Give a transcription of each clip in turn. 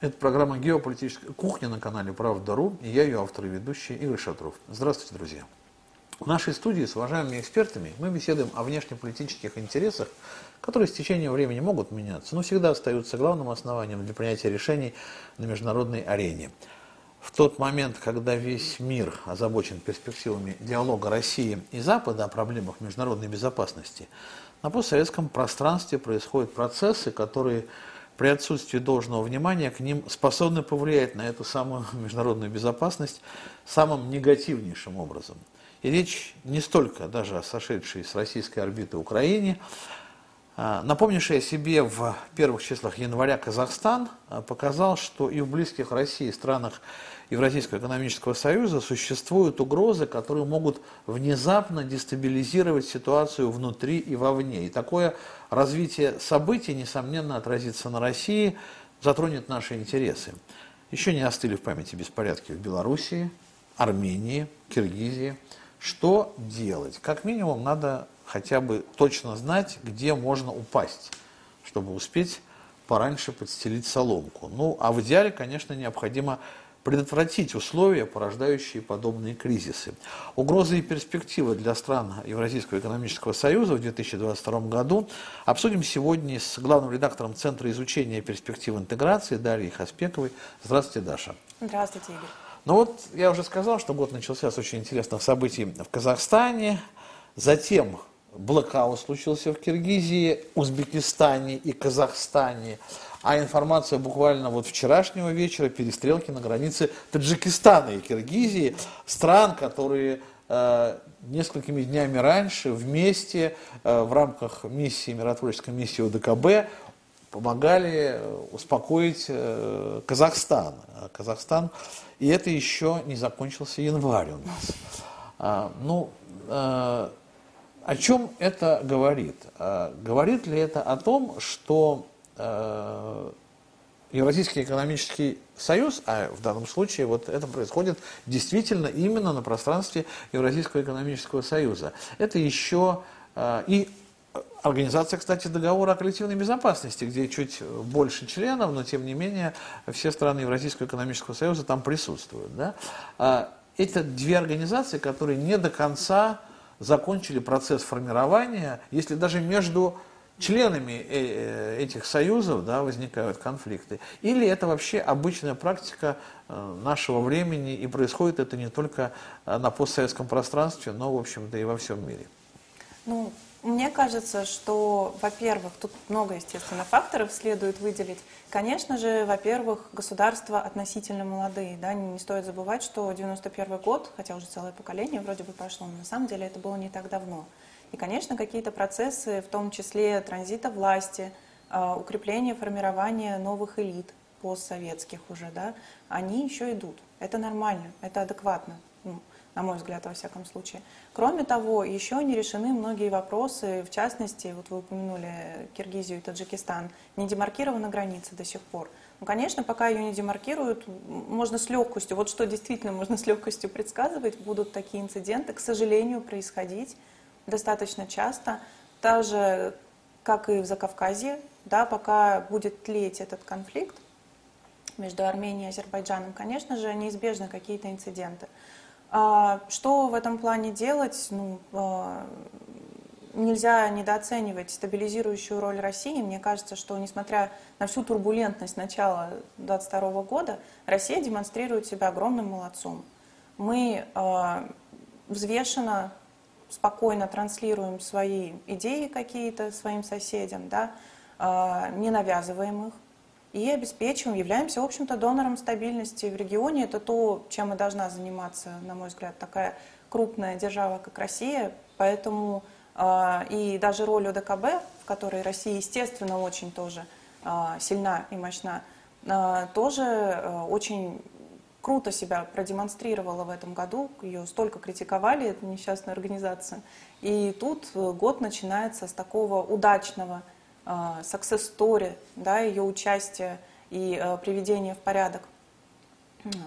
Это программа «Геополитическая кухня» на канале «Правда.ру» и я ее автор и ведущий Игорь Шатров. Здравствуйте, друзья! В нашей студии с уважаемыми экспертами мы беседуем о внешнеполитических интересах, которые с течением времени могут меняться, но всегда остаются главным основанием для принятия решений на международной арене. В тот момент, когда весь мир озабочен перспективами диалога России и Запада о проблемах международной безопасности, на постсоветском пространстве происходят процессы, которые при отсутствии должного внимания к ним способны повлиять на эту самую международную безопасность самым негативнейшим образом. И речь не столько даже о сошедшей с российской орбиты Украине, а, напомнивший о себе в первых числах января Казахстан а, показал, что и в близких России странах Евразийского экономического союза существуют угрозы, которые могут внезапно дестабилизировать ситуацию внутри и вовне. И такое развитие событий, несомненно, отразится на России, затронет наши интересы. Еще не остыли в памяти беспорядки в Белоруссии, Армении, Киргизии. Что делать? Как минимум надо хотя бы точно знать, где можно упасть, чтобы успеть пораньше подстелить соломку. Ну, а в идеале, конечно, необходимо предотвратить условия, порождающие подобные кризисы. Угрозы и перспективы для стран Евразийского экономического союза в 2022 году обсудим сегодня с главным редактором Центра изучения перспектив интеграции Дарьей Хаспековой. Здравствуйте, Даша. Здравствуйте, Игорь. Ну вот, я уже сказал, что год начался с очень интересных событий в Казахстане. Затем блокаут случился в Киргизии, Узбекистане и Казахстане. А информация буквально вот вчерашнего вечера, перестрелки на границе Таджикистана и Киргизии, стран, которые э, несколькими днями раньше вместе э, в рамках миссии, миротворческой миссии ОДКБ помогали э, успокоить э, Казахстан. Казахстан, и это еще не закончился январь у нас. А, ну, э, о чем это говорит? А, говорит ли это о том, что Евразийский экономический союз, а в данном случае вот это происходит действительно именно на пространстве Евразийского экономического союза. Это еще э, и Организация, кстати, договора о коллективной безопасности, где чуть больше членов, но тем не менее все страны Евразийского экономического союза там присутствуют. Да? А это две организации, которые не до конца закончили процесс формирования, если даже между членами э, э, этих союзов да, возникают конфликты. Или это вообще обычная практика э, нашего времени, и происходит это не только на постсоветском пространстве, но, в общем-то, и во всем мире. Ну, мне кажется, что, во-первых, тут много, естественно, факторов следует выделить. Конечно же, во-первых, государства относительно молодые. Да? Не, не стоит забывать, что 91 год, хотя уже целое поколение вроде бы прошло, но на самом деле это было не так давно. И, конечно, какие-то процессы, в том числе транзита власти, а, укрепление, формирование новых элит постсоветских уже, да, они еще идут. Это нормально, это адекватно, ну, на мой взгляд, во всяком случае. Кроме того, еще не решены многие вопросы, в частности, вот вы упомянули Киргизию и Таджикистан, не демаркирована граница до сих пор. Ну, конечно, пока ее не демаркируют, можно с легкостью, вот что действительно можно с легкостью предсказывать, будут такие инциденты, к сожалению, происходить достаточно часто, так же, как и в Закавказье, да, пока будет тлеть этот конфликт между Арменией и Азербайджаном, конечно же, неизбежны какие-то инциденты. А, что в этом плане делать? Ну, а, нельзя недооценивать стабилизирующую роль России. Мне кажется, что несмотря на всю турбулентность начала 2022 года, Россия демонстрирует себя огромным молодцом. Мы э, взвешенно спокойно транслируем свои идеи какие-то своим соседям, да, а, не навязываем их и обеспечиваем, являемся, в общем-то, донором стабильности в регионе. Это то, чем и должна заниматься, на мой взгляд, такая крупная держава, как Россия. Поэтому а, и даже роль ОДКБ, в которой Россия, естественно, очень тоже а, сильна и мощна, тоже очень круто себя продемонстрировала в этом году, ее столько критиковали, эту несчастную организацию. И тут э, год начинается с такого удачного э, success story, да, ее участия и э, приведения в порядок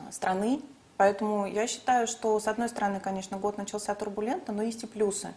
страны. Поэтому я считаю, что с одной стороны, конечно, год начался турбулентно, но есть и плюсы.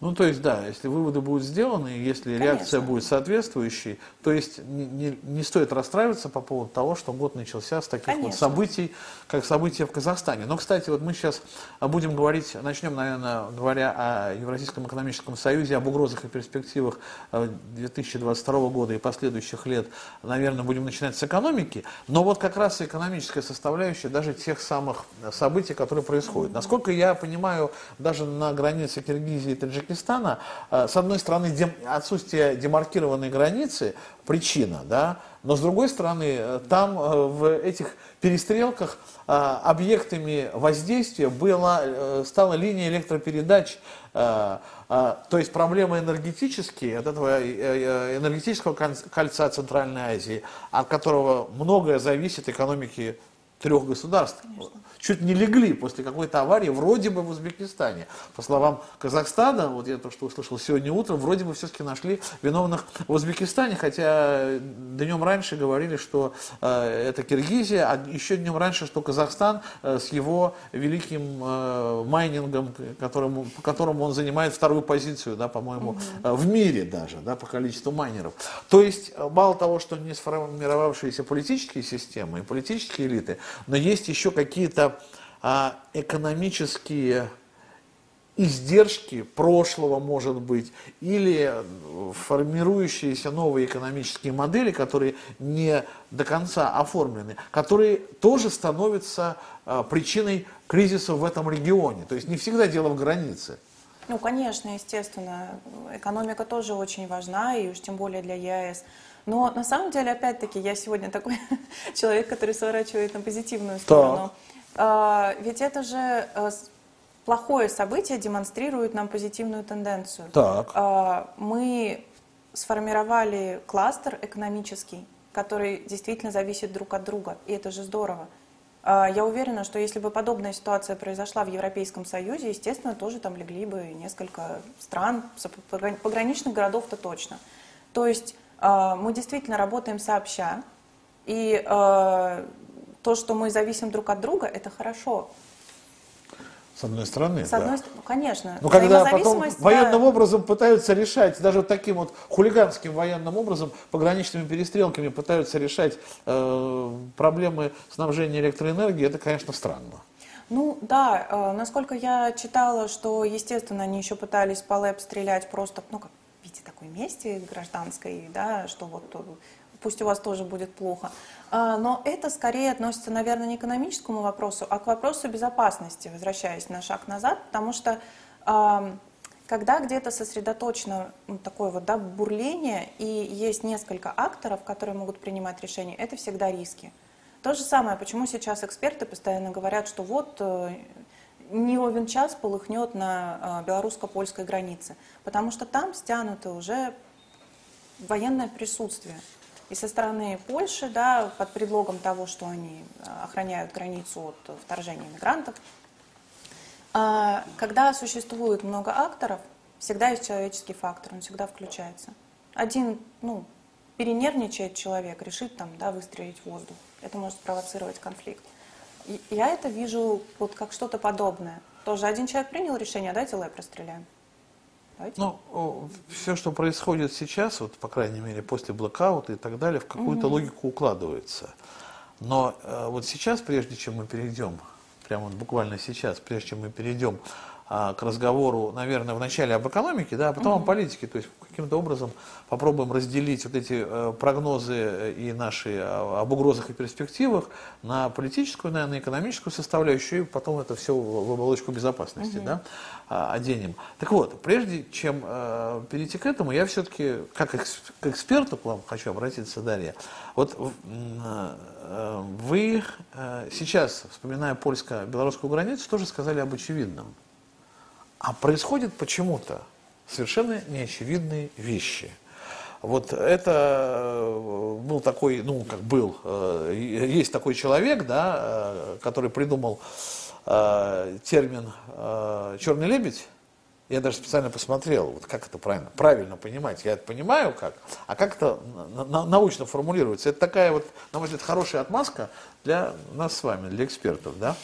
Ну, то есть, да, если выводы будут сделаны, если Конечно. реакция будет соответствующей, то есть не, не, стоит расстраиваться по поводу того, что год начался с таких Конечно. вот событий, как события в Казахстане. Но, кстати, вот мы сейчас будем говорить, начнем, наверное, говоря о Евразийском экономическом союзе, об угрозах и перспективах 2022 э, года и последующих лет, наверное, будем начинать с экономики. Но вот как раз экономическая составляющая даже тех самых событий, которые происходят. Насколько я понимаю, даже на границе Киргизии и Таджикистана Таджикистана, э, с одной стороны, отсутствие демаркированной границы – причина, да, но с другой стороны, э, там э, в этих перестрелках объектами воздействия была, стала линия электропередач, то есть проблемы энергетические, от этого энергетического кольца Центральной Азии, от которого многое зависит экономики трех государств. Конечно чуть не легли после какой-то аварии, вроде бы в Узбекистане. По словам Казахстана, вот я то, что услышал сегодня утром, вроде бы все-таки нашли виновных в Узбекистане, хотя днем раньше говорили, что э, это Киргизия, а еще днем раньше, что Казахстан э, с его великим э, майнингом, которым, по которому он занимает вторую позицию, да, по-моему, угу. в мире даже, да, по количеству майнеров. То есть, э, мало того, что не сформировавшиеся политические системы и политические элиты, но есть еще какие-то а, экономические издержки прошлого, может быть, или формирующиеся новые экономические модели, которые не до конца оформлены, которые тоже становятся а, причиной кризиса в этом регионе. То есть не всегда дело в границе. Ну, конечно, естественно. Экономика тоже очень важна, и уж тем более для ЕАЭС. Но на самом деле, опять-таки, я сегодня такой человек, который сворачивает на позитивную сторону. Так. Ведь это же э, плохое событие демонстрирует нам позитивную тенденцию. Так. А, мы сформировали кластер экономический, который действительно зависит друг от друга, и это же здорово. А, я уверена, что если бы подобная ситуация произошла в Европейском Союзе, естественно, тоже там легли бы несколько стран, пограничных городов-то точно. То есть мы действительно работаем сообща, и то, что мы зависим друг от друга, это хорошо. С одной стороны, С одной да. стороны, конечно. Но когда потом военным образом пытаются решать, даже вот таким вот хулиганским военным образом, пограничными перестрелками пытаются решать э, проблемы снабжения электроэнергией, это, конечно, странно. Ну да, э, насколько я читала, что, естественно, они еще пытались по ЛЭП стрелять просто, ну как, такой мести гражданской, да, что вот пусть у вас тоже будет плохо. А, но это скорее относится, наверное, не к экономическому вопросу, а к вопросу безопасности, возвращаясь на шаг назад, потому что когда где-то сосредоточено такое вот да, бурление и есть несколько акторов, которые могут принимать решения, это всегда риски. То же самое, почему сейчас эксперты постоянно говорят, что вот э, не ровен час полыхнет на э, белорусско-польской границе, потому что там стянуто уже военное присутствие. И со стороны Польши, да, под предлогом того, что они э, охраняют границу от вторжения мигрантов, а, когда существует много акторов, всегда есть человеческий фактор, он всегда включается. Один, ну, перенервничает человек, решит там, да, выстрелить в воздух. Это может спровоцировать конфликт. Я это вижу вот как что-то подобное. Тоже один человек принял решение, а давайте лэп расстреляем. Давайте. Ну, все, что происходит сейчас, вот, по крайней мере, после блокаута и так далее, в какую-то угу. логику укладывается. Но э, вот сейчас, прежде чем мы перейдем, прямо вот буквально сейчас, прежде чем мы перейдем а, к разговору, наверное, вначале об экономике, да, а потом угу. о политике, то есть каким-то образом попробуем разделить вот эти э, прогнозы и наши а, об угрозах и перспективах на политическую, на экономическую составляющую, и потом это все в оболочку безопасности угу. да, а, оденем. Так вот, прежде чем э, перейти к этому, я все-таки, как к эксперту к вам хочу обратиться, Дарья. Вот э, вы сейчас, вспоминая польско-белорусскую границу, тоже сказали об очевидном. А происходит почему-то совершенно неочевидные вещи. Вот это э, был такой, ну, как был, э, есть такой человек, да, э, который придумал термин «черный лебедь», Я даже специально посмотрел, вот как это правильно, правильно понимать. Я это понимаю как, а как это научно формулируется. Это такая вот, на мой взгляд, хорошая отмазка для нас с вами, для экспертов. Да?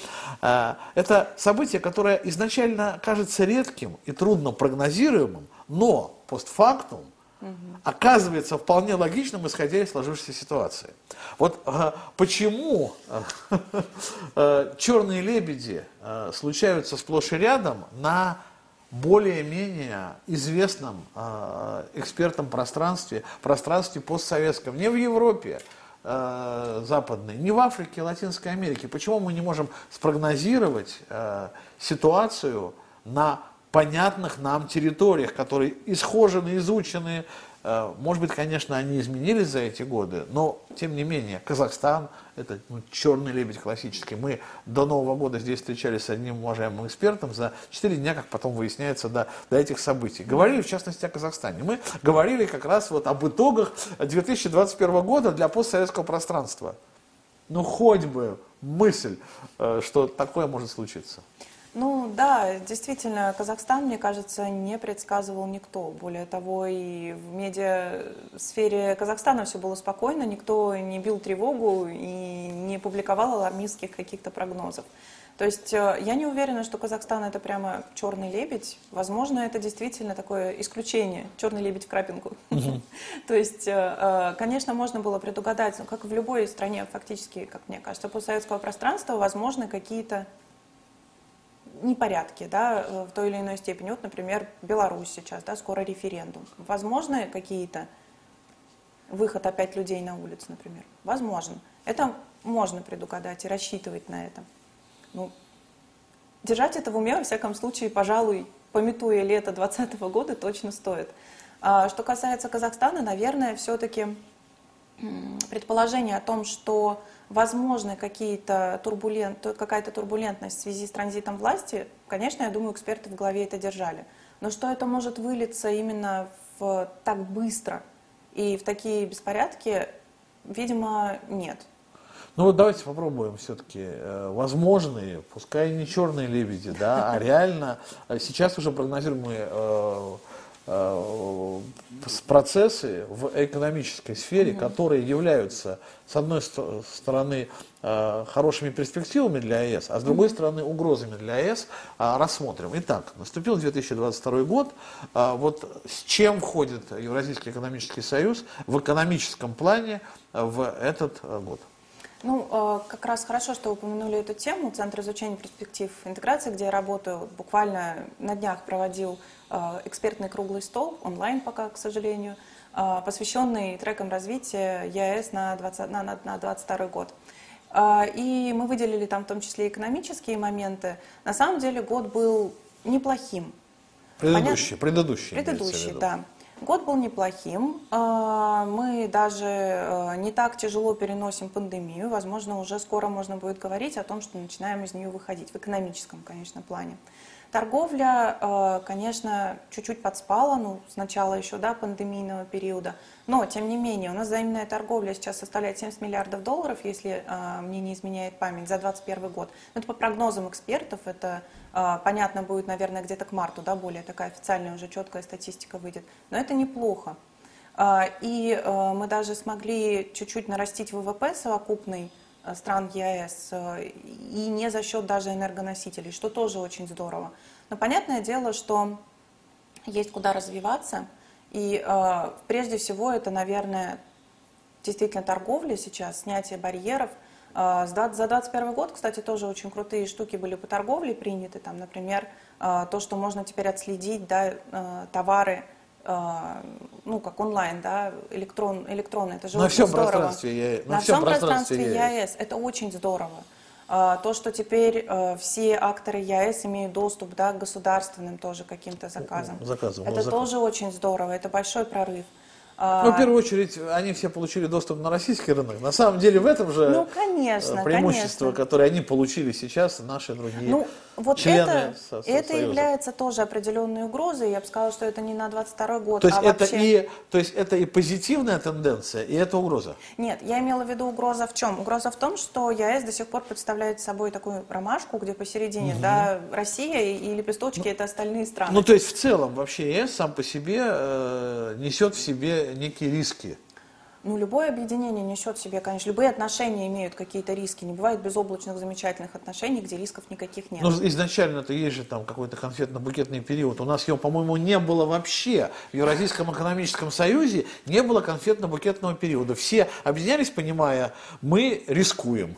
А, это событие, которое изначально кажется редким и трудно прогнозируемым, но постфактум оказывается вполне логичным, исходя из сложившейся ситуации. Вот э, почему э, черные лебеди э, случаются сплошь и рядом на более-менее известном э, экспертном пространстве, пространстве постсоветском, не в Европе э, западной, не в Африке, Латинской Америке. Почему мы не можем спрогнозировать э, ситуацию на понятных нам территориях, которые исхожены, изучены. Э, может быть, конечно, они изменились за эти годы, но, тем не менее, Казахстан – это ну, черный лебедь классический. Мы до Нового года здесь встречались с одним уважаемым экспертом за 4 дня, как потом выясняется, до, до этих событий. Говорили, в частности, о Казахстане. Мы говорили как раз вот об итогах 2021 года для постсоветского пространства. Ну, хоть бы мысль, э, что такое может случиться. Ну да, действительно, Казахстан, мне кажется, не предсказывал никто. Более того, и в медиасфере Казахстана все было спокойно, никто не бил тревогу и не публиковал алармистских каких-то прогнозов. То есть э, я не уверена, что Казахстан это прямо черный лебедь. Возможно, это действительно такое исключение, черный лебедь в крапинку. То есть, э, э, конечно, можно было предугадать, как в любой стране фактически, как мне кажется, постсоветского пространства, возможны какие-то непорядки да, э, в той или иной степени. Вот, например, Беларусь сейчас, да, скоро референдум. Возможно какие-то выход опять людей на улицу, например? Возможно. Это можно предугадать и рассчитывать на это. Ну, держать это в уме, во всяком случае, пожалуй, пометуя лето 2020 года, точно стоит. А, что касается Казахстана, наверное, все-таки предположение о том, что возможны какие-то турбулент, какая-то турбулентность в связи с транзитом власти, конечно, я думаю, эксперты в голове это держали. Но что это может вылиться именно в так быстро и в такие беспорядки, видимо, нет. Ну вот давайте попробуем все-таки э, возможные, пускай не черные лебеди, да, а реально сейчас уже прогнозируемые процессы в экономической сфере, mm которые являются, с одной стороны, э, хорошими перспективами для ЕС, а с другой стороны, угрозами для ЕС, а, рассмотрим. Итак, наступил 2022 год. Вот с чем входит Евразийский экономический союз в экономическом плане в этот год? Ну, как раз хорошо, что упомянули эту тему. Центр изучения перспектив интеграции, где я работаю, буквально на днях проводил Э, экспертный круглый стол, онлайн пока, к сожалению, э, посвященный трекам развития ЕАЭС на 2022 на, на, на 22 год. Э, и мы выделили там в том числе экономические моменты. На самом деле год был неплохим. Предыдущий, Понятно? предыдущий. Предыдущий, да. Год был неплохим. Мы даже не так тяжело переносим пандемию. Возможно, уже скоро можно будет говорить о том, что начинаем из нее выходить в экономическом, конечно, плане. Торговля, э, конечно, чуть-чуть подспала, ну, с начала еще, да, пандемийного периода, но, тем не менее, у нас взаимная торговля сейчас составляет 70 миллиардов долларов, если э, мне не изменяет память, за 2021 год. Но это по прогнозам экспертов, это э, понятно будет, наверное, где-то к марту, да, более такая официальная уже четкая статистика выйдет, но это неплохо. И мы даже смогли чуть-чуть нарастить ВВП совокупный, стран ЕАЭС, э, и не за счет даже энергоносителей, что тоже очень здорово. Но понятное дело, что есть куда развиваться, и э, прежде всего это, наверное, действительно торговля сейчас, снятие барьеров. Э, за 2021 год, кстати, тоже очень крутые штуки были по торговле приняты, там, например, э, то, что можно теперь отследить да, э, товары, ну, как онлайн, да, электрон, электронно, это же на очень всем здорово. Пространстве, на, на всем пространстве ЕАЭС, это очень здорово. А, то, что теперь э, все акторы ЕАЭС имеют доступ да, к государственным тоже каким-то заказам. Заказом, это заказ. тоже очень здорово, это большой прорыв. А, ну, в первую очередь, они все получили доступ на российский рынок. На самом деле, в этом же ну, конечно, преимущество, конечно. которое они получили сейчас, наши другие ну, Вот члены это, со- это Союза. является тоже определенной угрозой. Я бы сказала, что это не на 22 год, То есть, а это вообще... и, то есть это и позитивная тенденция, и это угроза. Нет, я имела в виду угроза в чем? Угроза в том, что ЕАЭС до сих пор представляет собой такую ромашку, где посередине, да, Россия и, и лепесточки это остальные страны. Ну, то есть, в целом, вообще, ЕС сам по себе э, несет в себе некие риски. Ну, любое объединение несет в себе, конечно, любые отношения имеют какие-то риски. Не бывает безоблачных, замечательных отношений, где рисков никаких нет. Ну, изначально-то есть же там какой-то конфетно-букетный период. У нас его, по-моему, не было вообще. В Евразийском экономическом союзе не было конфетно-букетного периода. Все объединялись, понимая, мы рискуем.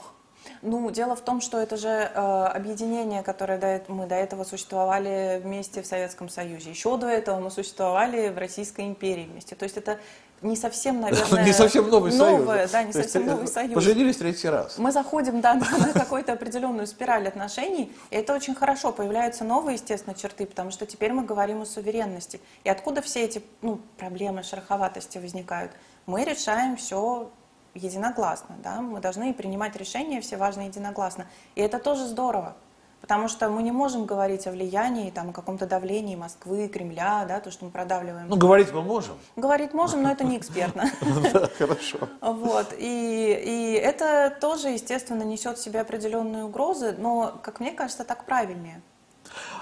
Ну, дело в том, что это же э, объединение, которое до, мы до этого существовали вместе в Советском Союзе. Еще до этого мы существовали в Российской империи вместе. То есть это не совсем, наверное, Не совсем новый союз. новое, да, не То совсем э, новый союз. Поженились третий раз. Мы заходим да, на, на какую-то определенную спираль отношений, и это очень хорошо. Появляются новые, естественно, черты, потому что теперь мы говорим о суверенности. И откуда все эти ну, проблемы, шероховатости возникают? Мы решаем все единогласно, да? мы должны принимать решения все важные единогласно. И это тоже здорово. Потому что мы не можем говорить о влиянии, там, о каком-то давлении Москвы, Кремля, да, то, что мы продавливаем. Ну, говорить мы можем. Говорить можем, но это не экспертно. Да, хорошо. Вот. И, и это тоже, естественно, несет в себе определенные угрозы, но, как мне кажется, так правильнее.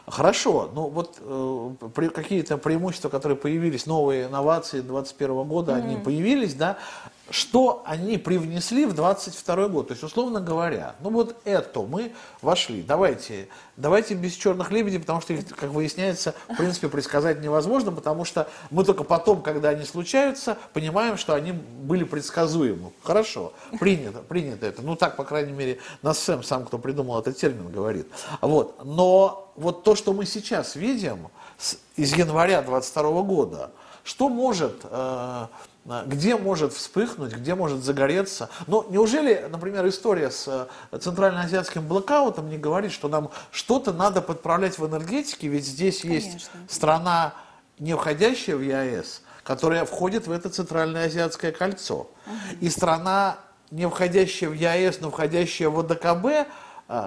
Хорошо, ну вот э, какие-то преимущества, которые появились, новые инновации 2021 года, они появились, да, что они привнесли в 2022 год? То есть, условно говоря, ну вот это мы вошли, давайте, давайте без черных лебедей, потому что их, как выясняется, в принципе, предсказать невозможно, потому что мы только потом, когда они случаются, понимаем, что они были предсказуемы. Хорошо, принято, принято это. Ну так, по крайней мере, нас Сэм, сам, кто придумал этот термин, говорит. Вот. Но вот то, что мы сейчас видим с- из января 22 года, что может, э, где может вспыхнуть, где может загореться? Ну, неужели, например, история с э, центральноазиатским блокаутом не говорит, что нам что-то надо подправлять в энергетике, ведь здесь есть Конечно. страна, не входящая в ЕАЭС, которая входит в это центральноазиатское кольцо. И страна, не входящая в ЕАЭС, но входящая в ОДКБ,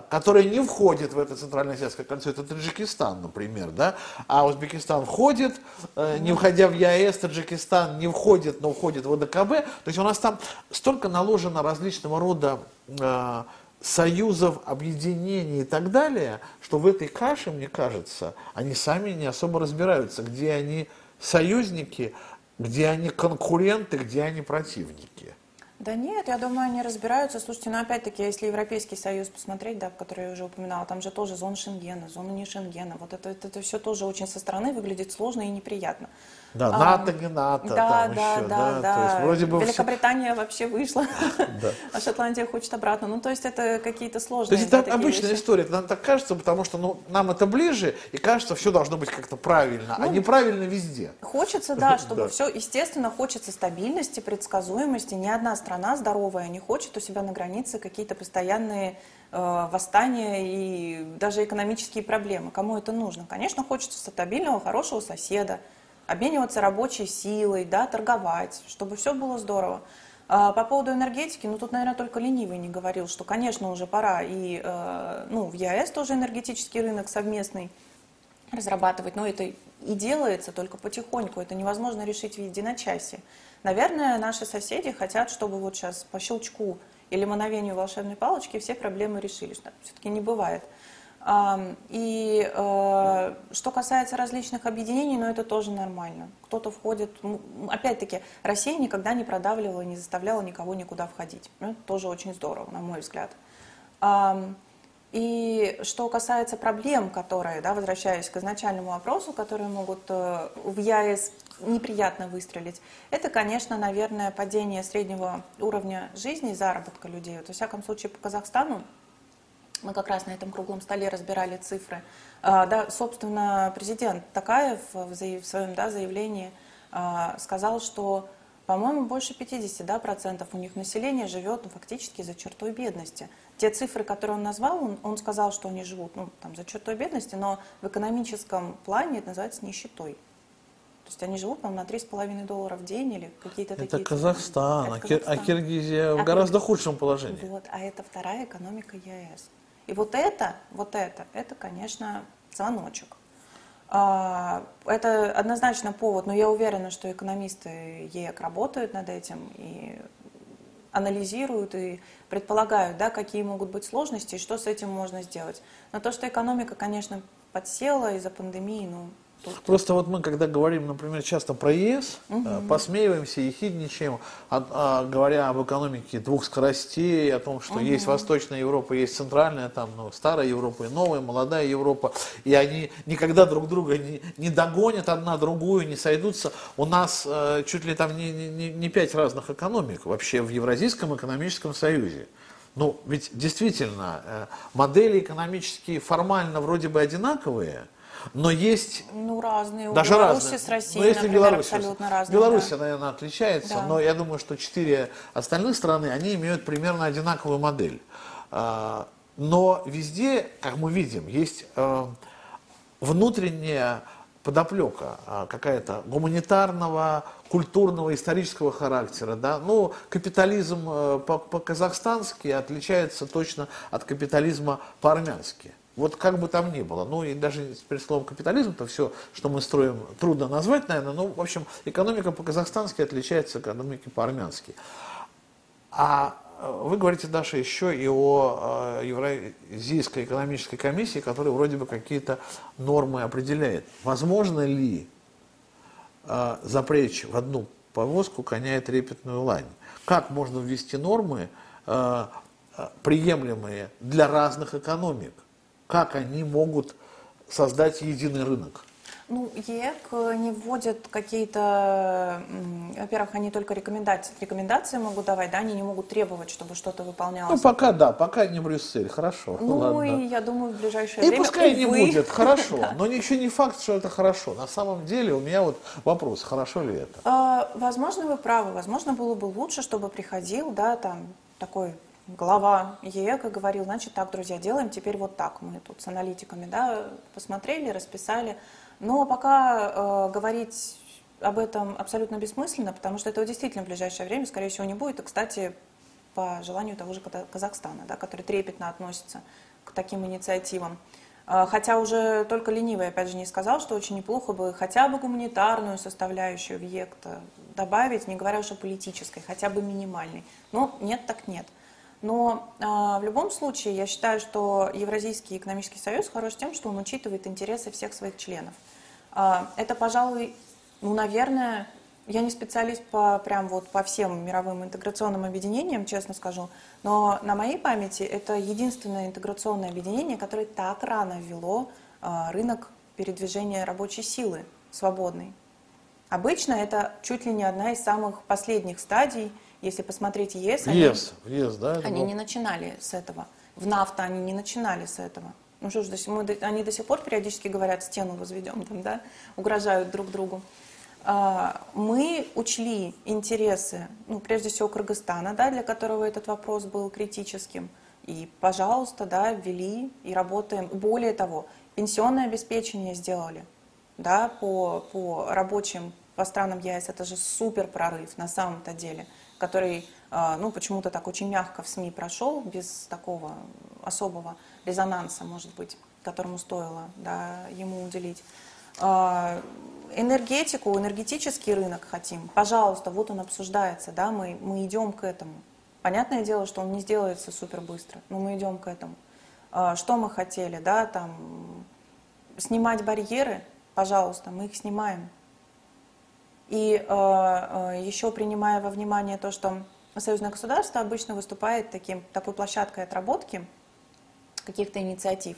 которая не входит в это центральноазиатское кольцо, это Таджикистан, например, да, а Узбекистан входит, э, не входя в ЕАЭС, Таджикистан не входит, но входит в ОДКБ, то есть у нас там столько наложено различного рода э, союзов, объединений и так далее, что в этой каше, мне кажется, они сами не особо разбираются, где они союзники, где они конкуренты, где они противники. Да нет, я думаю, они разбираются. Слушайте, ну опять-таки, если Европейский Союз посмотреть, да, который я уже упоминала, там же тоже зона Шенгена, зона не Шенгена. Вот это, это, это все тоже очень со стороны выглядит сложно и неприятно. Да, А, НАТО, не НАТО, да, там да, еще, да, да, то есть вроде бы Великобритания вообще вышла, Да. а Шотландия хочет обратно. Ну, то есть это какие-то То сложные есть да, это обычная вещи. история, нам так кажется, потому что ну, нам это ближе, и кажется, все должно быть как-то правильно, а неправильно везде. Хочется, да, чтобы Да. все, естественно, хочется стабильности, предсказуемости. Ни одна страна здоровая не хочет у себя на границе какие-то постоянные э, восстания и даже экономические проблемы. Кому это нужно? Конечно, хочется стабильного, хорошего соседа, обмениваться рабочей силой, да, торговать, чтобы все было здорово. А по поводу энергетики, ну тут, наверное, только ленивый не говорил, что, конечно, уже пора и э, ну, в ЕАЭС тоже энергетический рынок совместный разрабатывать, но это и делается только потихоньку, это невозможно решить в единочасье. Наверное, наши соседи хотят, чтобы вот сейчас по щелчку или мановению волшебной палочки все проблемы решились. Все-таки не бывает. И э, что касается различных объединений, ну это тоже нормально. Кто-то входит, м, опять-таки, Россия никогда не продавливала, не заставляла никого никуда входить. Ну, Это тоже очень здорово, на мой взгляд. И что касается проблем, которые, да, возвращаясь к изначальному вопросу, которые могут э, в ЯЭС неприятно выстрелить, это, конечно, наверное, падение среднего уровня жизни и заработка людей. Вот, во всяком случае, по Казахстану мы как раз на этом круглом столе разбирали цифры. А, да, собственно, президент Такаев в, заяв- в своем да, заявлении а, сказал, что, по-моему, больше 50 да, процентов у них населения живет ну, фактически за чертой бедности. Те цифры, которые он назвал, он, он сказал, что они живут ну, там, за чертой бедности, но в экономическом плане это называется нищетой. То есть они живут, по-моему, на 3,5 доллара в день или какие-то такие... Это цифры. Казахстан, Это а, Кир- а Казахстан. Киргизия в А гораздо Киргиз- худшем положении. Вот, а это вторая экономика ЕС. И вот это, вот это, это, конечно, звоночек. А, это однозначно повод, но я уверена, что экономисты ЕЭК работают над этим и анализируют и предполагают, да, какие могут быть сложности и что с этим можно сделать. Но то, что экономика, конечно, подсела из-за пандемии, ну. Просто вот мы, когда говорим, например, часто про ЕС, угу. посмеиваемся и хидничаем, а, а, говоря об экономике двух скоростей, о том, что угу. есть Восточная Европа, есть Центральная, там, ну, Старая Европа и Новая, Молодая Европа, и они никогда друг друга не, не догонят одна другую, не сойдутся. У нас э, чуть ли там не, не, не пять разных экономик вообще в Евразийском экономическом союзе. Ну, ведь действительно, э, модели экономические формально вроде бы одинаковые – но есть... Ну, разные. Даже Беларуси разные. с Россией, но если например, Беларусь, абсолютно разные. Беларусь, да. наверное, отличается, да. но я думаю, что четыре остальных страны, они имеют примерно одинаковую модель. А, но везде, как мы видим, есть э, внутренняя подоплека а, какая-то гуманитарного, культурного, исторического характера. Да? Ну, капитализм э, по-казахстански отличается точно от капитализма по-армянски. Вот как бы там ни было, ну и даже при словом капитализм, то все, что мы строим, трудно назвать, наверное, ну, в общем, экономика по-казахстански отличается от экономики по-армянски. А э, вы говорите, Даша, еще и о э, Евразийской экономической комиссии, которая вроде бы какие-то нормы определяет. Возможно ли э, запречь в одну повозку коня и трепетную лань? Как можно ввести нормы, приемлемые для разных экономик? Как они могут создать единый рынок? Ну, ЕЭК не вводят какие-то, во-первых, они только рекомендации, рекомендации могут давать, да, они не могут требовать, чтобы что-то выполнялось. Ну, пока да, пока не Брюссель, хорошо. Ну, ну и я думаю, в ближайшее и время, пускай увы. не будет, хорошо, но ничего не факт, что это хорошо. На самом деле у меня вот вопрос, хорошо ли это? А, возможно, вы правы, возможно, было бы лучше, чтобы приходил, да, там, такой глава ЕЭКа говорил, значит, так, друзья, делаем теперь вот так. Мы тут с аналитиками да, посмотрели, расписали. Но пока э, говорить об этом абсолютно бессмысленно, потому что этого действительно в ближайшее время, скорее всего, не будет. И, кстати, по желанию того же Казахстана, да, который трепетно относится к таким инициативам. Э, хотя уже только ленивый, опять же, не сказал, что очень неплохо бы хотя бы гуманитарную составляющую в ЕК добавить, не говоря уж о политической, хотя бы минимальной. Но нет так нет. Но э, в любом случае я считаю, что Евразийский экономический союз хорош тем, что он учитывает интересы всех своих членов. Э, это, пожалуй, ну, наверное, я не специалист по, прям вот по всем мировым интеграционным объединениям, честно скажу, но на моей памяти это единственное интеграционное объединение, которое так рано ввело э, рынок передвижения рабочей силы свободный. Обычно это чуть ли не одна из самых последних стадий – если посмотреть ЕС, они, ЕС, ЕС да, они не начинали с этого. В нафта они не начинали с этого. Ну что ж, мы, они до сих пор периодически говорят, стену возведем, там, да, угрожают друг другу. А, мы учли интересы, ну, прежде всего, Кыргызстана, да, для которого этот вопрос был критическим. И, пожалуйста, да, ввели и работаем. Более того, пенсионное обеспечение сделали да, по, по рабочим, по странам ЕС. Это же супер прорыв на самом-то деле который а, ну, почему-то так очень мягко в СМИ прошел, без такого особого резонанса, может быть, которому стоило да, ему уделить. А, энергетику, энергетический рынок хотим, пожалуйста, вот он обсуждается, да, мы, мы идем к этому. Понятное дело, что он не сделается супер быстро, но мы идем к этому. А, что мы хотели, да, там, снимать барьеры, пожалуйста, мы их снимаем. И э, э, еще принимая во внимание то, что союзное государство обычно выступает таким, такой площадкой отработки каких-то инициатив.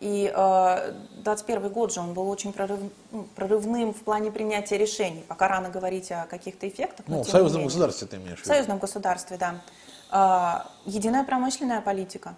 И э, 21 год же он был очень прорыв, ну, прорывным в плане принятия решений. Пока рано говорить о каких-то эффектах. Ну, в союзном государстве ты имеешь в виду? В союзном государстве, да. Э, единая промышленная политика.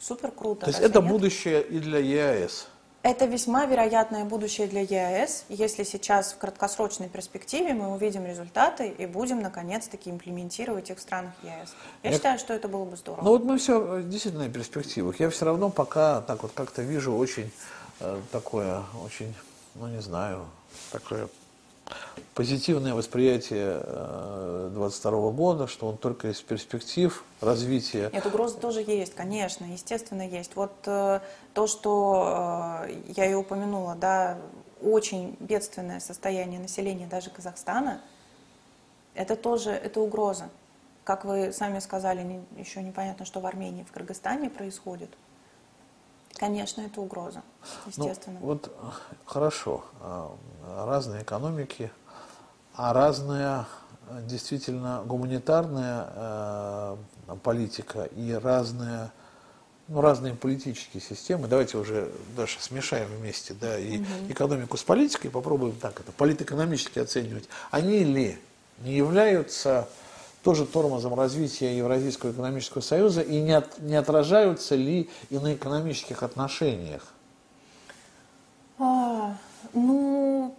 Супер круто. То есть это нет? будущее и для ЕАЭС? Это весьма вероятное будущее для ЕАЭС, если сейчас в краткосрочной перспективе мы увидим результаты и будем наконец-таки имплементировать их в странах ЕАЭС. Я, Я считаю, что это было бы здорово. Ну вот мы все действительно в перспективах. Я все равно пока так вот как-то вижу очень э, такое, очень, ну не знаю, такое позитивное восприятие 22 года, что он только из перспектив развития. Нет, угрозы тоже есть, конечно, естественно есть. Вот э, то, что э, я и упомянула, да, очень бедственное состояние населения даже Казахстана, это тоже это угроза. Как вы сами сказали, еще непонятно, что в Армении, в Кыргызстане происходит. Конечно, это угроза, ну, естественно. Ну, вот хорошо, а, разные экономики, а разная действительно гуманитарная э, политика и разная ну, разные политические системы. Давайте уже даже смешаем вместе, да, и угу. экономику с политикой, попробуем так это политэкономически оценивать. Они ли не являются тоже тормозом развития Евразийского экономического союза и не, от, не отражаются ли и на экономических отношениях? А, ну,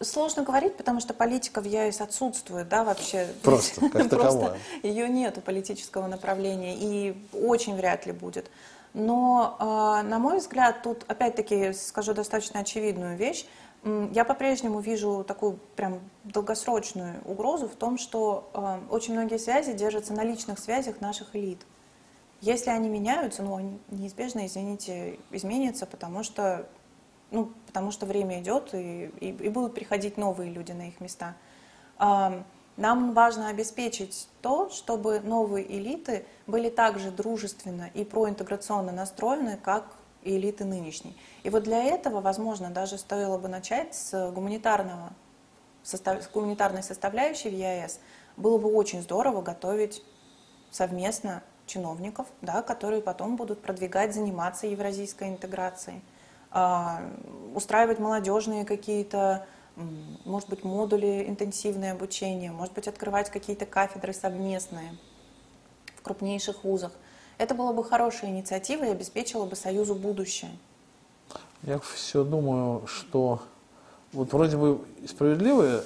Сложно говорить, потому что политика в ЕАЭС отсутствует, да, вообще. Просто, как Просто ее нету политического направления и очень вряд ли будет. Но, а, на мой взгляд, тут, опять-таки, скажу достаточно очевидную вещь. Я по-прежнему вижу такую прям долгосрочную угрозу в том, что а, очень многие связи держатся на личных связях наших элит. Если они меняются, ну, они неизбежно, извините, изменятся, потому что ну, потому что время идет, и, и, и будут приходить новые люди на их места. Нам важно обеспечить то, чтобы новые элиты были также дружественно и проинтеграционно настроены, как и элиты нынешней. И вот для этого, возможно, даже стоило бы начать с, гуманитарного, с гуманитарной составляющей в ЕАЭС. Было бы очень здорово готовить совместно чиновников, да, которые потом будут продвигать, заниматься евразийской интеграцией. А, устраивать молодежные какие-то, может быть, модули интенсивное обучение, может быть, открывать какие-то кафедры совместные в крупнейших вузах. Это была бы хорошая инициатива и обеспечила бы Союзу будущее. Я все думаю, что вот вроде бы справедливые,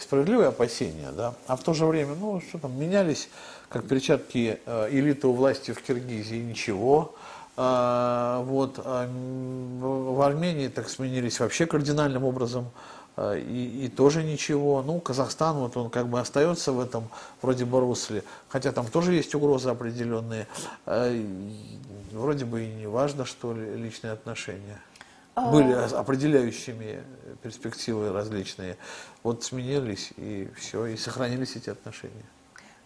справедливые опасения, да, а в то же время, ну, что там, менялись, как перчатки э, элиты у власти в Киргизии, ничего, а, вот, а, в Армении так сменились вообще кардинальным образом и, и тоже ничего. Ну, Казахстан, вот он как бы остается в этом вроде бы русле, хотя там тоже есть угрозы определенные. Вроде бы и не важно, что ли, личные отношения были определяющими перспективы различные. Вот сменились и все, и сохранились эти отношения.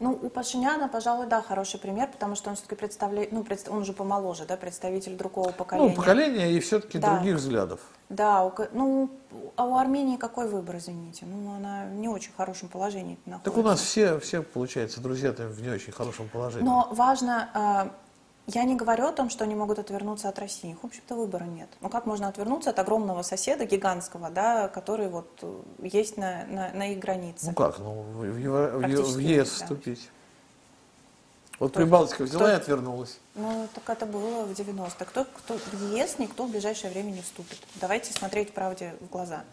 Ну, у Пашиняна, пожалуй, да, хороший пример, потому что он все-таки представляет, ну, он уже помоложе, да, представитель другого поколения. Ну, поколения и все-таки да. других взглядов. Да, у, ну, а у Армении какой выбор, извините? Ну, она в не очень хорошем положении находится. Так у нас все, все получается, друзья-то в не очень хорошем положении. Но важно, а, я не говорю о том, что они могут отвернуться от России. Их, в общем-то, выбора нет. Ну, как можно отвернуться от огромного соседа, гигантского, да, который вот э, есть на, на, на их границе? Ну как, ну, в, Евро, в ЕС да. вступить. Вот кто, Прибалтика взяла кто, и отвернулась. Ну, так это было в 90-х. Кто, кто, в ЕС никто в ближайшее время не вступит. Давайте смотреть правде в глаза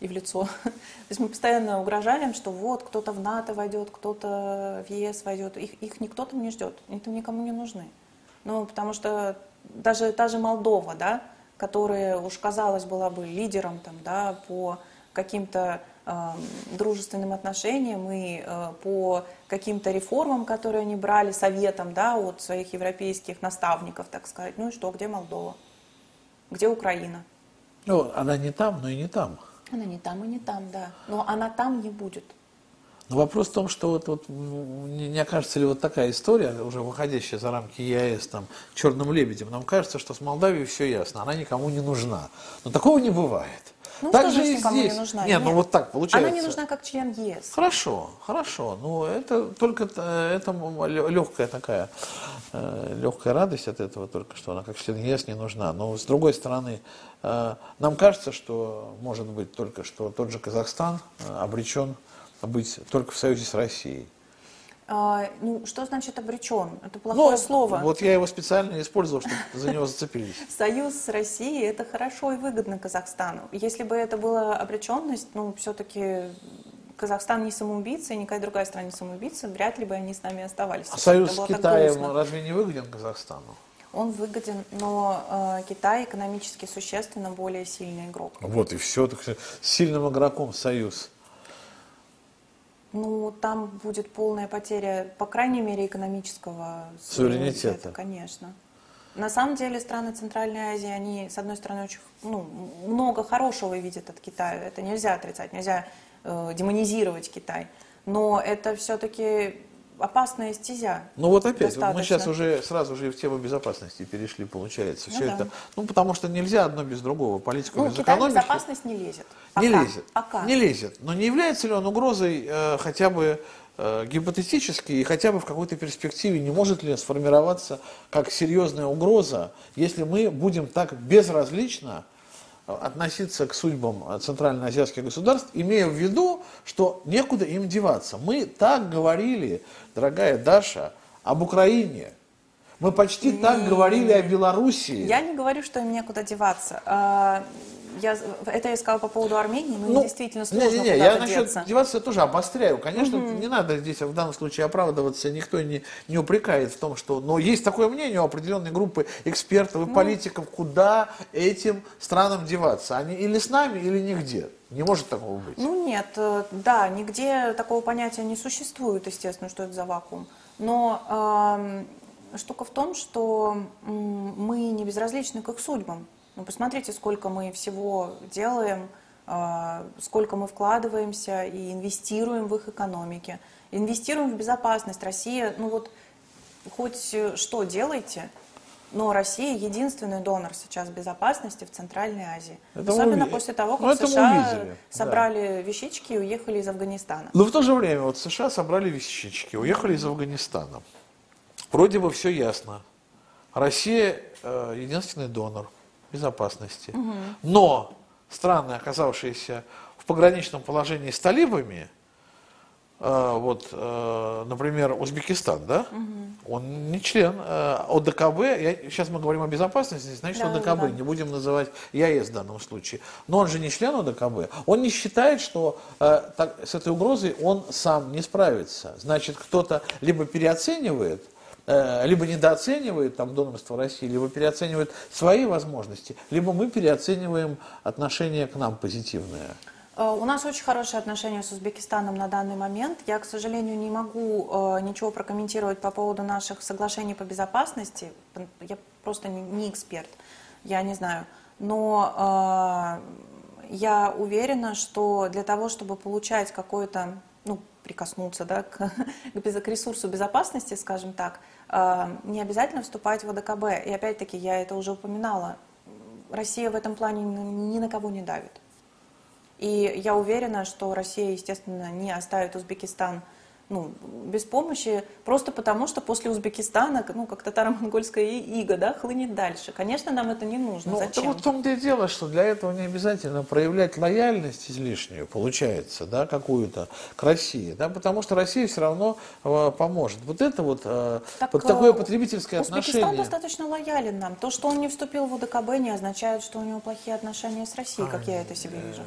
и в лицо. То есть мы постоянно угрожаем, что вот кто-то в НАТО войдет, кто-то в ЕС войдет. Их, их никто там не ждет, они там никому не нужны. Ну, потому что даже та же Молдова, да, которая уж казалось была бы лидером там, да, по каким-то дружественным отношениям и э, по каким-то реформам, которые они брали советом да, от своих европейских наставников, так сказать. Ну и что, где Молдова? Где Украина? Ну, она не там, но и не там. Она не там и не там, да. Но она там не будет. Но вопрос в том, что вот, вот не, не окажется ли вот такая история, уже выходящая за рамки ЕАЭС, там, черным лебедем, нам кажется, что с Молдавией все ясно, она никому не нужна. Но такого не бывает. Ну, так же и здесь. Не нужна. Нет, Нет, ну вот так получается. Она не нужна как член ЕС. Хорошо, хорошо. Ну, это только это легкая такая, э, легкая радость от этого только, что она как член ЕС не нужна. Но с другой стороны, э, нам кажется, что может быть только, что тот же Казахстан э, обречен быть только в союзе с Россией? А, ну, что значит обречен? Это плохое ну, слово. Вот я его специально использовал, чтобы за него зацепились. Союз с Россией – это хорошо и выгодно Казахстану. Если бы это была обреченность, ну, все-таки Казахстан не самоубийца, и никакая другая страна не самоубийца, вряд ли бы они с нами оставались. А союз с Китаем разве не выгоден Казахстану? он выгоден, но э, Китай экономически существенно более сильный игрок. Вот и все. Так, сильным игроком союз. Ну, там будет полная потеря, по крайней мере, экономического суверенитета. суверенитета конечно. На самом деле страны Центральной Азии, они, с одной стороны, очень ну, много хорошего видят от Китая. Это нельзя отрицать, нельзя э, демонизировать Китай. Но это все-таки опасная стезя. Ну вот опять, вот мы сейчас уже сразу же в тему безопасности перешли, получается. Все ну, это, да. ну потому что нельзя одно без другого. Политику ну, без Китай экономики. безопасность не лезет. Пока. Не лезет. Пока. Не лезет. Но не является ли он угрозой э, хотя бы э, гипотетически и хотя бы в какой-то перспективе не может ли сформироваться как серьезная угроза, если мы будем так безразлично относиться к судьбам центральноазиатских государств, имея в виду, что некуда им деваться. Мы так говорили, дорогая Даша, об Украине. Мы почти так говорили о Белоруссии. Я не говорю, что им некуда деваться. Я, это я сказала по поводу Армении, но ну, действительно сложно не, не, не, я насчет деться. деваться тоже обостряю. Конечно, угу. не надо здесь в данном случае оправдываться, никто не, не упрекает в том, что... Но есть такое мнение у определенной группы экспертов и ну, политиков, куда этим странам деваться. Они или с нами, или нигде. Не может такого быть. Ну нет, э, да, нигде такого понятия не существует, естественно, что это за вакуум. Но э, штука в том, что мы не безразличны к их судьбам. Ну, посмотрите, сколько мы всего делаем, а, сколько мы вкладываемся и инвестируем в их экономике. Инвестируем в безопасность. Россия, ну вот, хоть что делайте, но Россия единственный донор сейчас безопасности в Центральной Азии. Это Особенно мы... после того, как ну, США собрали да. вещички и уехали из Афганистана. Но в то же время вот США собрали вещички, уехали из Афганистана. Вроде бы все ясно. Россия э, единственный донор безопасности. Угу. Но страны, оказавшиеся в пограничном положении с талибами, э, вот, э, например, Узбекистан, да, угу. он не член э, ОДКБ, я, сейчас мы говорим о безопасности, значит да, ОДКБ, да. не будем называть ЕАЭС в данном случае, но он же не член ОДКБ, он не считает, что так, с этой угрозой он сам не справится, значит кто-то либо переоценивает, Э, либо недооценивает там донорство России, либо переоценивает свои возможности, либо мы переоцениваем отношение к нам позитивное. Э, у нас очень хорошие отношения с Узбекистаном на данный момент. Я, к сожалению, не могу э, ничего прокомментировать по поводу наших соглашений по безопасности. Я просто не эксперт, я не знаю. Но я уверена, что для того, чтобы получать какой-то, ну, прикоснуться да, к, к ресурсу безопасности, скажем так, не обязательно вступать в ОДКБ. И опять-таки, я это уже упоминала, Россия в этом плане ни на кого не давит. И я уверена, что Россия, естественно, не оставит Узбекистан ну, без помощи, просто потому что после Узбекистана, ну, как татаро-монгольская ига, да, хлынет дальше. Конечно, нам это не нужно. Ну, Зачем? Вот в том-то и дело, что для этого не обязательно проявлять лояльность излишнюю, получается, да, какую-то к России, да, потому что Россия все равно э, поможет. Вот это вот, э, так, вот такое э, потребительское Узбекистан отношение. достаточно лоялен нам. То, что он не вступил в ОДКБ, не означает, что у него плохие отношения с Россией, как я это себе вижу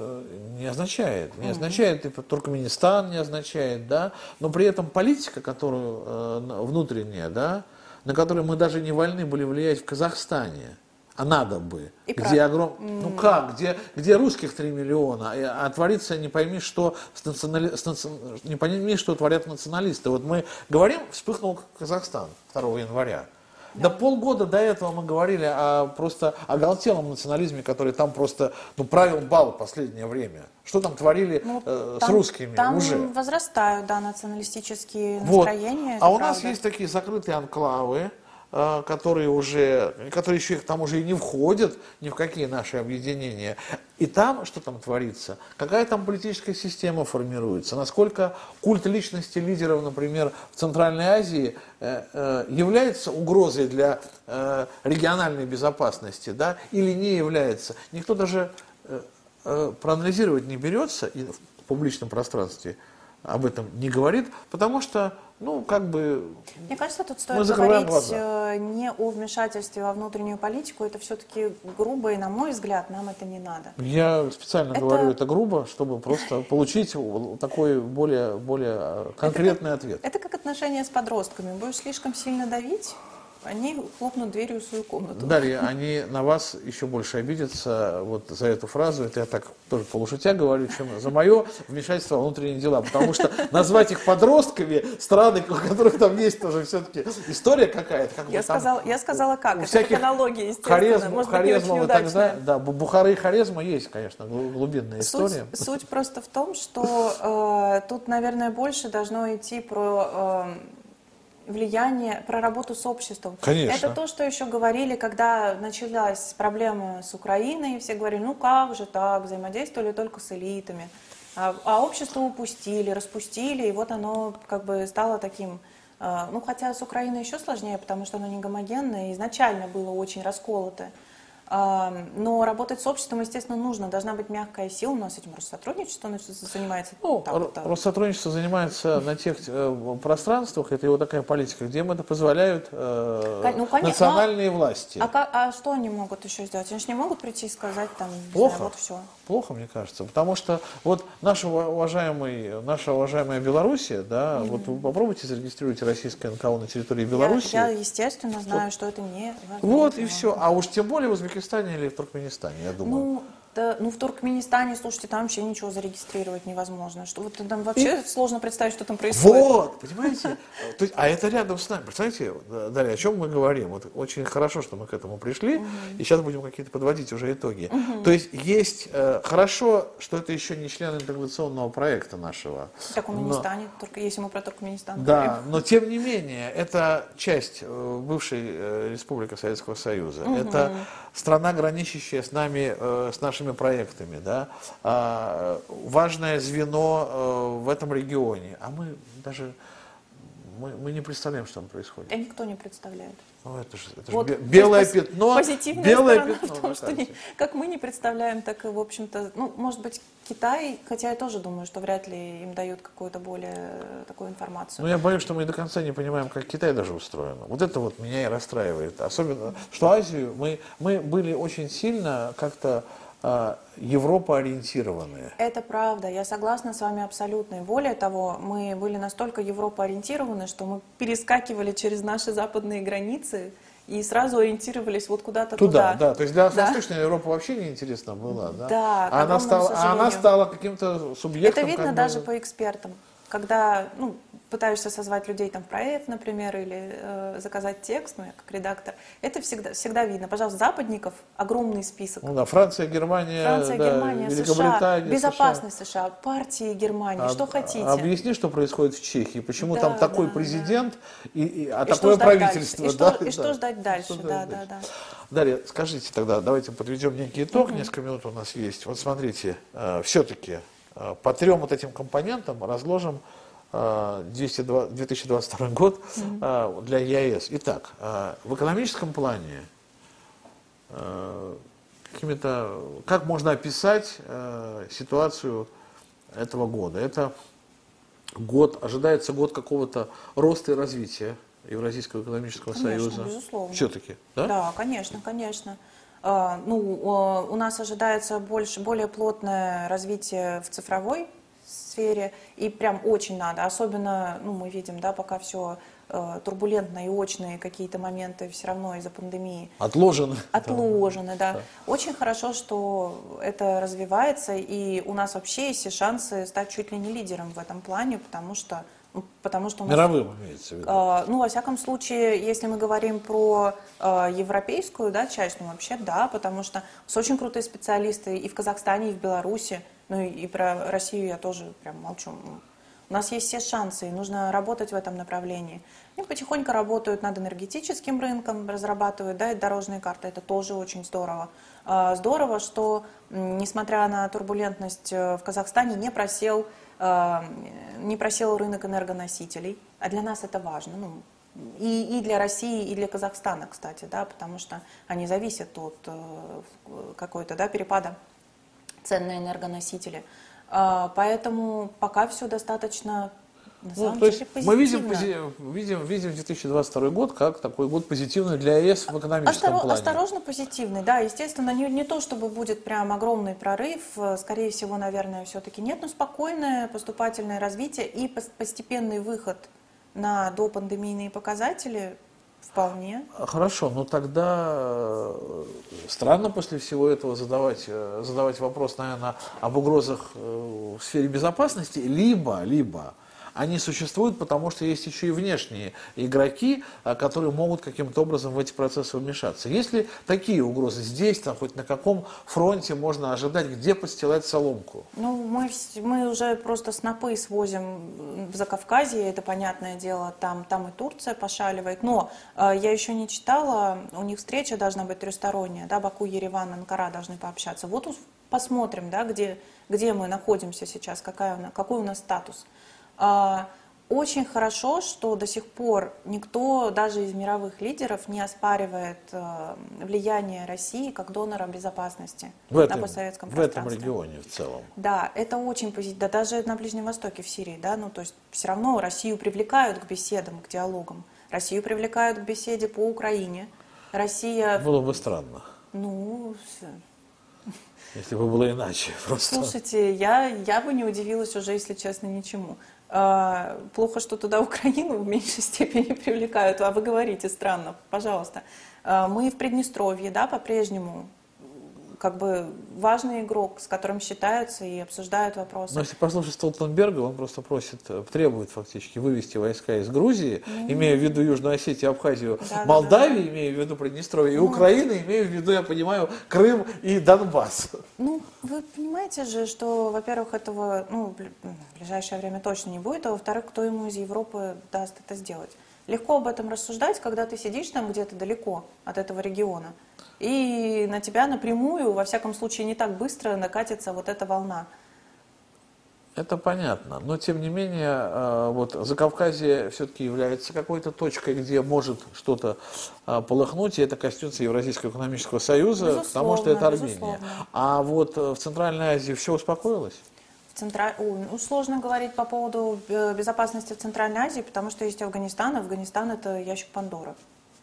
это не означает. Не означает, типа, Туркменистан не означает, да, но при этом политика, которую э, внутренняя, да, на которую мы даже не вольны были влиять в Казахстане, а надо бы. И где огром... Ну как, где, где русских 3 миллиона, а творится не пойми, что с национали... с наци... не пойми, что творят националисты. Вот мы говорим, вспыхнул Казахстан 2 января. Да. полгода до этого мы говорили о просто оголтелом национализме, который там просто ну, правил бал в последнее время. Что там творили ну, э, там, с русскими там уже? возрастают, да, националистические вот. настроения. А у правда. нас есть такие закрытые анклавы, которые уже, которые еще к тому же и не входят ни в какие наши объединения. И там, что там творится, какая там политическая система формируется, насколько культ личности лидеров, например, в Центральной Азии э, э, является угрозой для региональной безопасности, да, или не является. Никто даже проанализировать не берется в публичном пространстве об этом не говорит, потому что, ну, как бы... Мне кажется, тут стоит говорить глаза. Э, не о вмешательстве во внутреннюю политику, это все-таки грубо, и, на мой взгляд, нам это не надо. Я специально это... говорю это грубо, чтобы просто получить такой более, более конкретный это ответ. Это как отношения с подростками. Будешь слишком сильно давить, они хлопнут дверью в свою комнату. Дарья, они на вас еще больше обидятся вот за эту фразу. Это я так тоже полушутя говорю, чем за мое вмешательство в внутренние дела. Потому что назвать их подростками, страны, у которых там есть тоже все-таки история какая-то. Как я, сказала, я сказала как, у это всяких аналогия, естественно. Харизм, Может харизма быть, вот тогда, да, Бухары и харизма есть, конечно, глубинная история. Суть, суть просто в том, что э, тут, наверное, больше должно идти про э, влияние, про работу с обществом. Конечно. Это то, что еще говорили, когда началась проблема с Украиной, все говорили, ну как же так, взаимодействовали только с элитами. А, а общество упустили, распустили, и вот оно как бы стало таким э, ну, хотя с Украиной еще сложнее, потому что оно не гомогенное, изначально было очень расколотое. Но работать с обществом, естественно, нужно. Должна быть мягкая сила. У нас этим Россотрудничество занимается. Ну, так, так. Россотрудничество занимается на тех э, пространствах, это его такая политика, где им это позволяют э, ну, конечно, национальные но, власти. А, а что они могут еще сделать? Они же не могут прийти и сказать там, Плохо. Знаю, вот все. Плохо, мне кажется. Потому что вот наша, уважаемый, наша уважаемая Белоруссия, да, mm-hmm. вот вы попробуйте зарегистрировать российское НКО на территории Беларуси. Я, я естественно, знаю, что, что это не Вот и все. А уж тем более в Узбекистане или в Туркменистане, я думаю. Ну, да, ну, в Туркменистане, слушайте, там вообще ничего зарегистрировать невозможно. Что вот там вообще и... сложно представить, что там происходит. Вот, понимаете? То есть, а это рядом с нами. Представляете, Дарья, о чем мы говорим? Вот очень хорошо, что мы к этому пришли, угу. и сейчас будем какие-то подводить уже итоги. Угу. То есть есть э, хорошо, что это еще не член интеграционного проекта нашего. Так он но... только если мы про Туркменистан Да, говорим. но тем не менее, это часть э, бывшей э, Республики Советского Союза. Угу. Это страна, граничащая с нами, э, с нашими проектами, да, а, важное звено э, в этом регионе. А мы даже мы, мы не представляем, что там происходит. Да никто не представляет. Ну, это же, это вот, же белое есть, пятно. Позитивная белое сторона пятно, в том, что не, как мы не представляем, так и, в общем-то, ну, может быть, Китай, хотя я тоже думаю, что вряд ли им дают какую-то более такую информацию. Ну, я боюсь, что мы до конца не понимаем, как Китай даже устроен. Вот это вот меня и расстраивает. Особенно, что Азию мы, мы были очень сильно как-то Европа ориентированные. Это правда, я согласна с вами абсолютно. И более того, мы были настолько Европа ориентированы, что мы перескакивали через наши западные границы и сразу ориентировались вот куда-то туда. Туда, да. То есть для да. Восточной Европы вообще неинтересно было, да? Да, а она стала, а она стала каким-то субъектом. Это видно как бы... даже по экспертам. Когда, ну, пытаешься созвать людей там в проект, например, или э, заказать текст, ну, я как редактор, это всегда, всегда видно. Пожалуйста, западников огромный список. Ну да, Франция, Германия, Франция, да, Германия, США, безопасность США. США, партии Германии, а, что хотите. Объясни, что происходит в Чехии, почему да, там такой да, президент, да. И, и, а и такое правительство. И, да, что, и да. что ждать дальше, что да, да, да. Далее, скажите тогда, давайте подведем некий итог, угу. несколько минут у нас есть. Вот смотрите, э, все-таки э, по трем вот этим компонентам разложим 2022 год mm-hmm. для ЕАЭС. Итак, а, в экономическом плане а, какими-то, как можно описать ситуацию этого года? Это год, ожидается год какого-то роста и развития Евразийского экономического конечно, союза. Безусловно. Все-таки, да? Да, конечно, конечно. Ну, у нас ожидается больше, более плотное развитие в цифровой сфере, и прям очень надо, особенно, ну, мы видим, да, пока все э, турбулентно и очные какие-то моменты все равно из-за пандемии. Отложены. Отложены, да. да. Очень хорошо, что это развивается, и у нас вообще есть все шансы стать чуть ли не лидером в этом плане, потому что ну, Потому что у нас, Мировым имеется в виду. Э, ну, во всяком случае, если мы говорим про э, европейскую да, часть, ну, вообще да, потому что у нас очень крутые специалисты и в Казахстане, и в Беларуси. Ну и про Россию я тоже прям молчу. У нас есть все шансы, и нужно работать в этом направлении. Они потихоньку работают над энергетическим рынком, разрабатывают да, дорожные карты, это тоже очень здорово. А, здорово, что, несмотря на турбулентность э, в Казахстане, не просел, э, не просел рынок энергоносителей, а для нас это важно. Ну, и, и для России, и для Казахстана, кстати, да, потому что они зависят от э, какой-то да, перепада ценные энергоносители. А, поэтому пока все достаточно на ну, то есть мы видим, видим, видим 2022 год как такой год позитивный для ЕС в экономическом Остро, плане. Осторожно позитивный, да, естественно, не, не то, чтобы будет прям огромный прорыв, скорее всего, наверное, все-таки нет, но спокойное поступательное развитие и постепенный выход на допандемийные показатели Вполне. Хорошо, но тогда э, странно после всего этого задавать, э, задавать вопрос, наверное, об угрозах э, в сфере безопасности, либо, либо они существуют, потому что есть еще и внешние игроки, а, которые могут каким-то образом в эти процессы вмешаться. Есть ли такие угрозы здесь, там, хоть на каком фронте можно ожидать, где подстилать соломку? Ну, мы, мы уже просто снопы свозим в Закавказье, это понятное дело, там, там и Турция пошаливает. Но э, я еще не читала, у них встреча должна быть трехсторонняя, да, Баку, Ереван, Анкара должны пообщаться. Вот посмотрим, да, где, где мы находимся сейчас, какая, какой у нас статус. А, очень хорошо, что до сих пор никто, даже из мировых лидеров, не оспаривает э, влияние России как донора безопасности в этом, на постсоветском в этом регионе в целом. Да, это очень позитивно. Да, даже на Ближнем Востоке, в Сирии, да, ну то есть все равно Россию привлекают к беседам, к диалогам. Россию привлекают к беседе по Украине. Россия... Было бы странно. Ну, если бы было иначе. Просто. Слушайте, я, я бы не удивилась уже, если честно, ничему. А, плохо, что туда Украину в меньшей степени привлекают, а вы говорите странно, пожалуйста. А, мы в Приднестровье, да, по-прежнему как бы важный игрок, с которым считаются и обсуждают вопросы. Но если послушать Столтенберга, он просто просит, э, требует фактически вывести войска из Грузии, ну, имея в виду Южную Осетию, Абхазию, да, Молдавию, да, да. имея в виду Приднестровье, ну, и Украину, имея в виду, я понимаю, Крым и Донбасс. Ну, вы понимаете же, что, во-первых, этого ну, в ближайшее время точно не будет, а во-вторых, кто ему из Европы даст это сделать? Легко об этом рассуждать, когда ты сидишь там где-то далеко от этого региона и на тебя напрямую, во всяком случае, не так быстро накатится вот эта волна. Это понятно, но тем не менее, э, вот Закавказье все-таки является какой-то точкой, где может что-то э, полыхнуть, и это коснется Евразийского экономического союза, безусловно, потому что это Армения. Безусловно. А вот э, в Центральной Азии все успокоилось? Центра... ну, сложно говорить по поводу безопасности в Центральной Азии, потому что есть Афганистан, Афганистан это ящик Пандоры.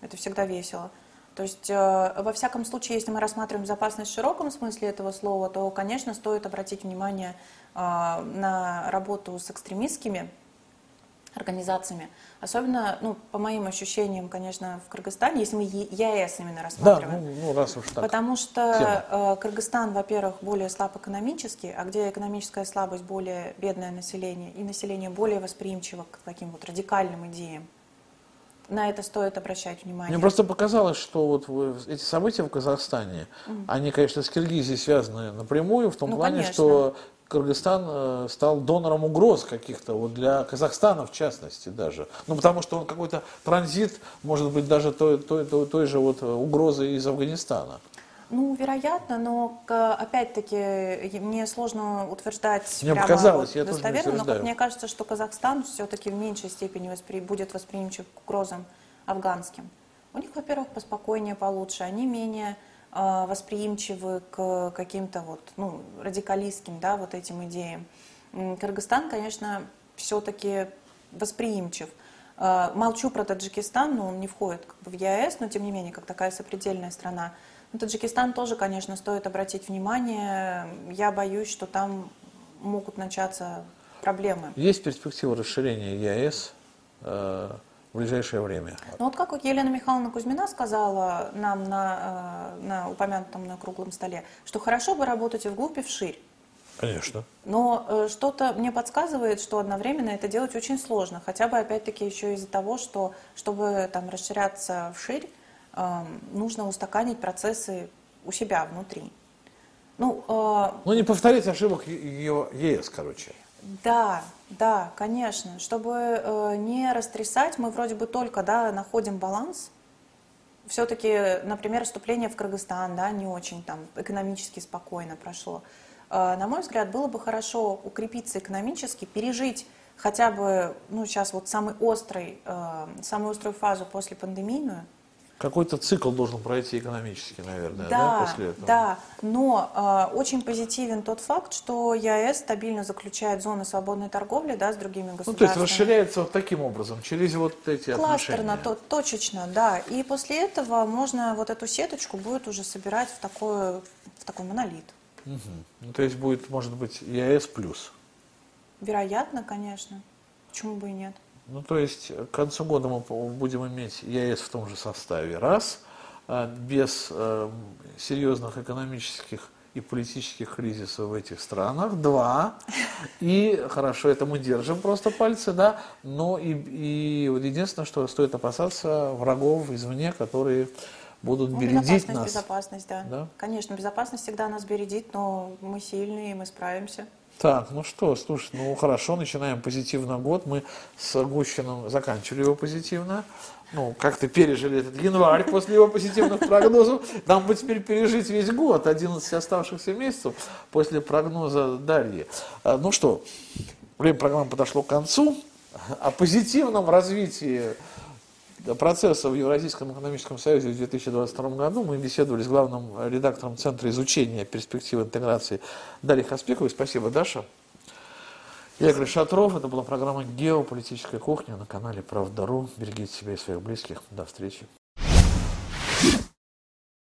Это всегда весело. То есть, э, во всяком случае, если мы рассматриваем безопасность в широком смысле этого слова, то, конечно, стоит обратить внимание э, на работу с экстремистскими организациями. Особенно, ну, по моим ощущениям, конечно, в Кыргызстане, если мы ЕАЭС именно рассматриваем. Да, ну, ну раз уж так. Потому что. Э, Кыргызстан, во-первых, более слаб экономически, а где экономическая слабость, более бедное население, и население более восприимчиво к таким вот радикальным идеям на это стоит обращать внимание. Мне просто показалось, что вот эти события в Казахстане, mm. они, конечно, с Киргизией связаны напрямую, в том ну, плане, конечно. что Кыргызстан э, стал донором угроз каких-то, вот для Казахстана в частности даже. Ну, потому что он какой-то транзит, может быть, даже той, той, той, той же вот угрозы из Афганистана. Ну, вероятно, но опять-таки мне сложно утверждать мне прямо показалось, я достоверно, тоже но мне кажется, что Казахстан все-таки в меньшей степени воспри... будет восприимчив к угрозам афганским. У них, во-первых, поспокойнее, получше, они менее э, восприимчивы к каким-то вот, ну, радикалистским, да, вот этим идеям. Кыргызстан, конечно, все-таки восприимчив. Э, молчу про Таджикистан, но он не входит как бы, в ЕАЭС, но тем не менее, как такая сопредельная страна. На Таджикистан тоже, конечно, стоит обратить внимание. Я боюсь, что там могут начаться проблемы. Есть перспектива расширения ЕАЭС э, в ближайшее время? Ну вот как Елена Михайловна Кузьмина сказала нам на, э, на упомянутом на круглом столе, что хорошо бы работать и вглубь, и вширь. Конечно. Но э, что-то мне подсказывает, что одновременно это делать очень сложно. Хотя бы опять-таки еще из-за того, что чтобы там расширяться вширь, нужно устаканить процессы у себя внутри. Ну, э, ну не повторить ошибок ЕС, короче. Да, да, конечно. Чтобы э, не растрясать, мы вроде бы только да, находим баланс. Все-таки, например, вступление в Кыргызстан да, не очень там экономически спокойно прошло. Э, на мой взгляд, было бы хорошо укрепиться экономически, пережить хотя бы, ну, сейчас вот самый острый, э, самую острую фазу после пандемийную – какой-то цикл должен пройти экономически, наверное, да, да после этого? Да, но э, очень позитивен тот факт, что ЕАЭС стабильно заключает зоны свободной торговли да, с другими государствами. Ну, то есть расширяется вот таким образом, через вот эти Кластерно, отношения. То, точечно, да. И после этого можно вот эту сеточку будет уже собирать в, такой в такой монолит. Угу. Ну, то есть будет, может быть, ЕАЭС плюс? Вероятно, конечно. Почему бы и нет? Ну, то есть к концу года мы будем иметь ЕС в том же составе, раз, а, без э, серьезных экономических и политических кризисов в этих странах, два, и хорошо, это мы держим просто пальцы, да, но и, и вот единственное, что стоит опасаться врагов извне, которые будут ну, бередить безопасность, нас. Безопасность, да. да. Конечно, безопасность всегда нас бередит, но мы сильные, мы справимся. Так, ну что, слушай, ну хорошо, начинаем позитивно год. Мы с Гущиным заканчивали его позитивно. Ну, как-то пережили этот январь после его позитивных прогнозов. Нам бы теперь пережить весь год, 11 оставшихся месяцев после прогноза Дарьи. А, ну что, время программы подошло к концу. О позитивном развитии процесса в Евразийском экономическом союзе в 2022 году мы беседовали с главным редактором Центра изучения перспектив интеграции Дарьей Хаспековой. Спасибо, Даша. Я Игорь Шатров. Это была программа «Геополитическая кухня» на канале «Правда.ру». Берегите себя и своих близких. До встречи.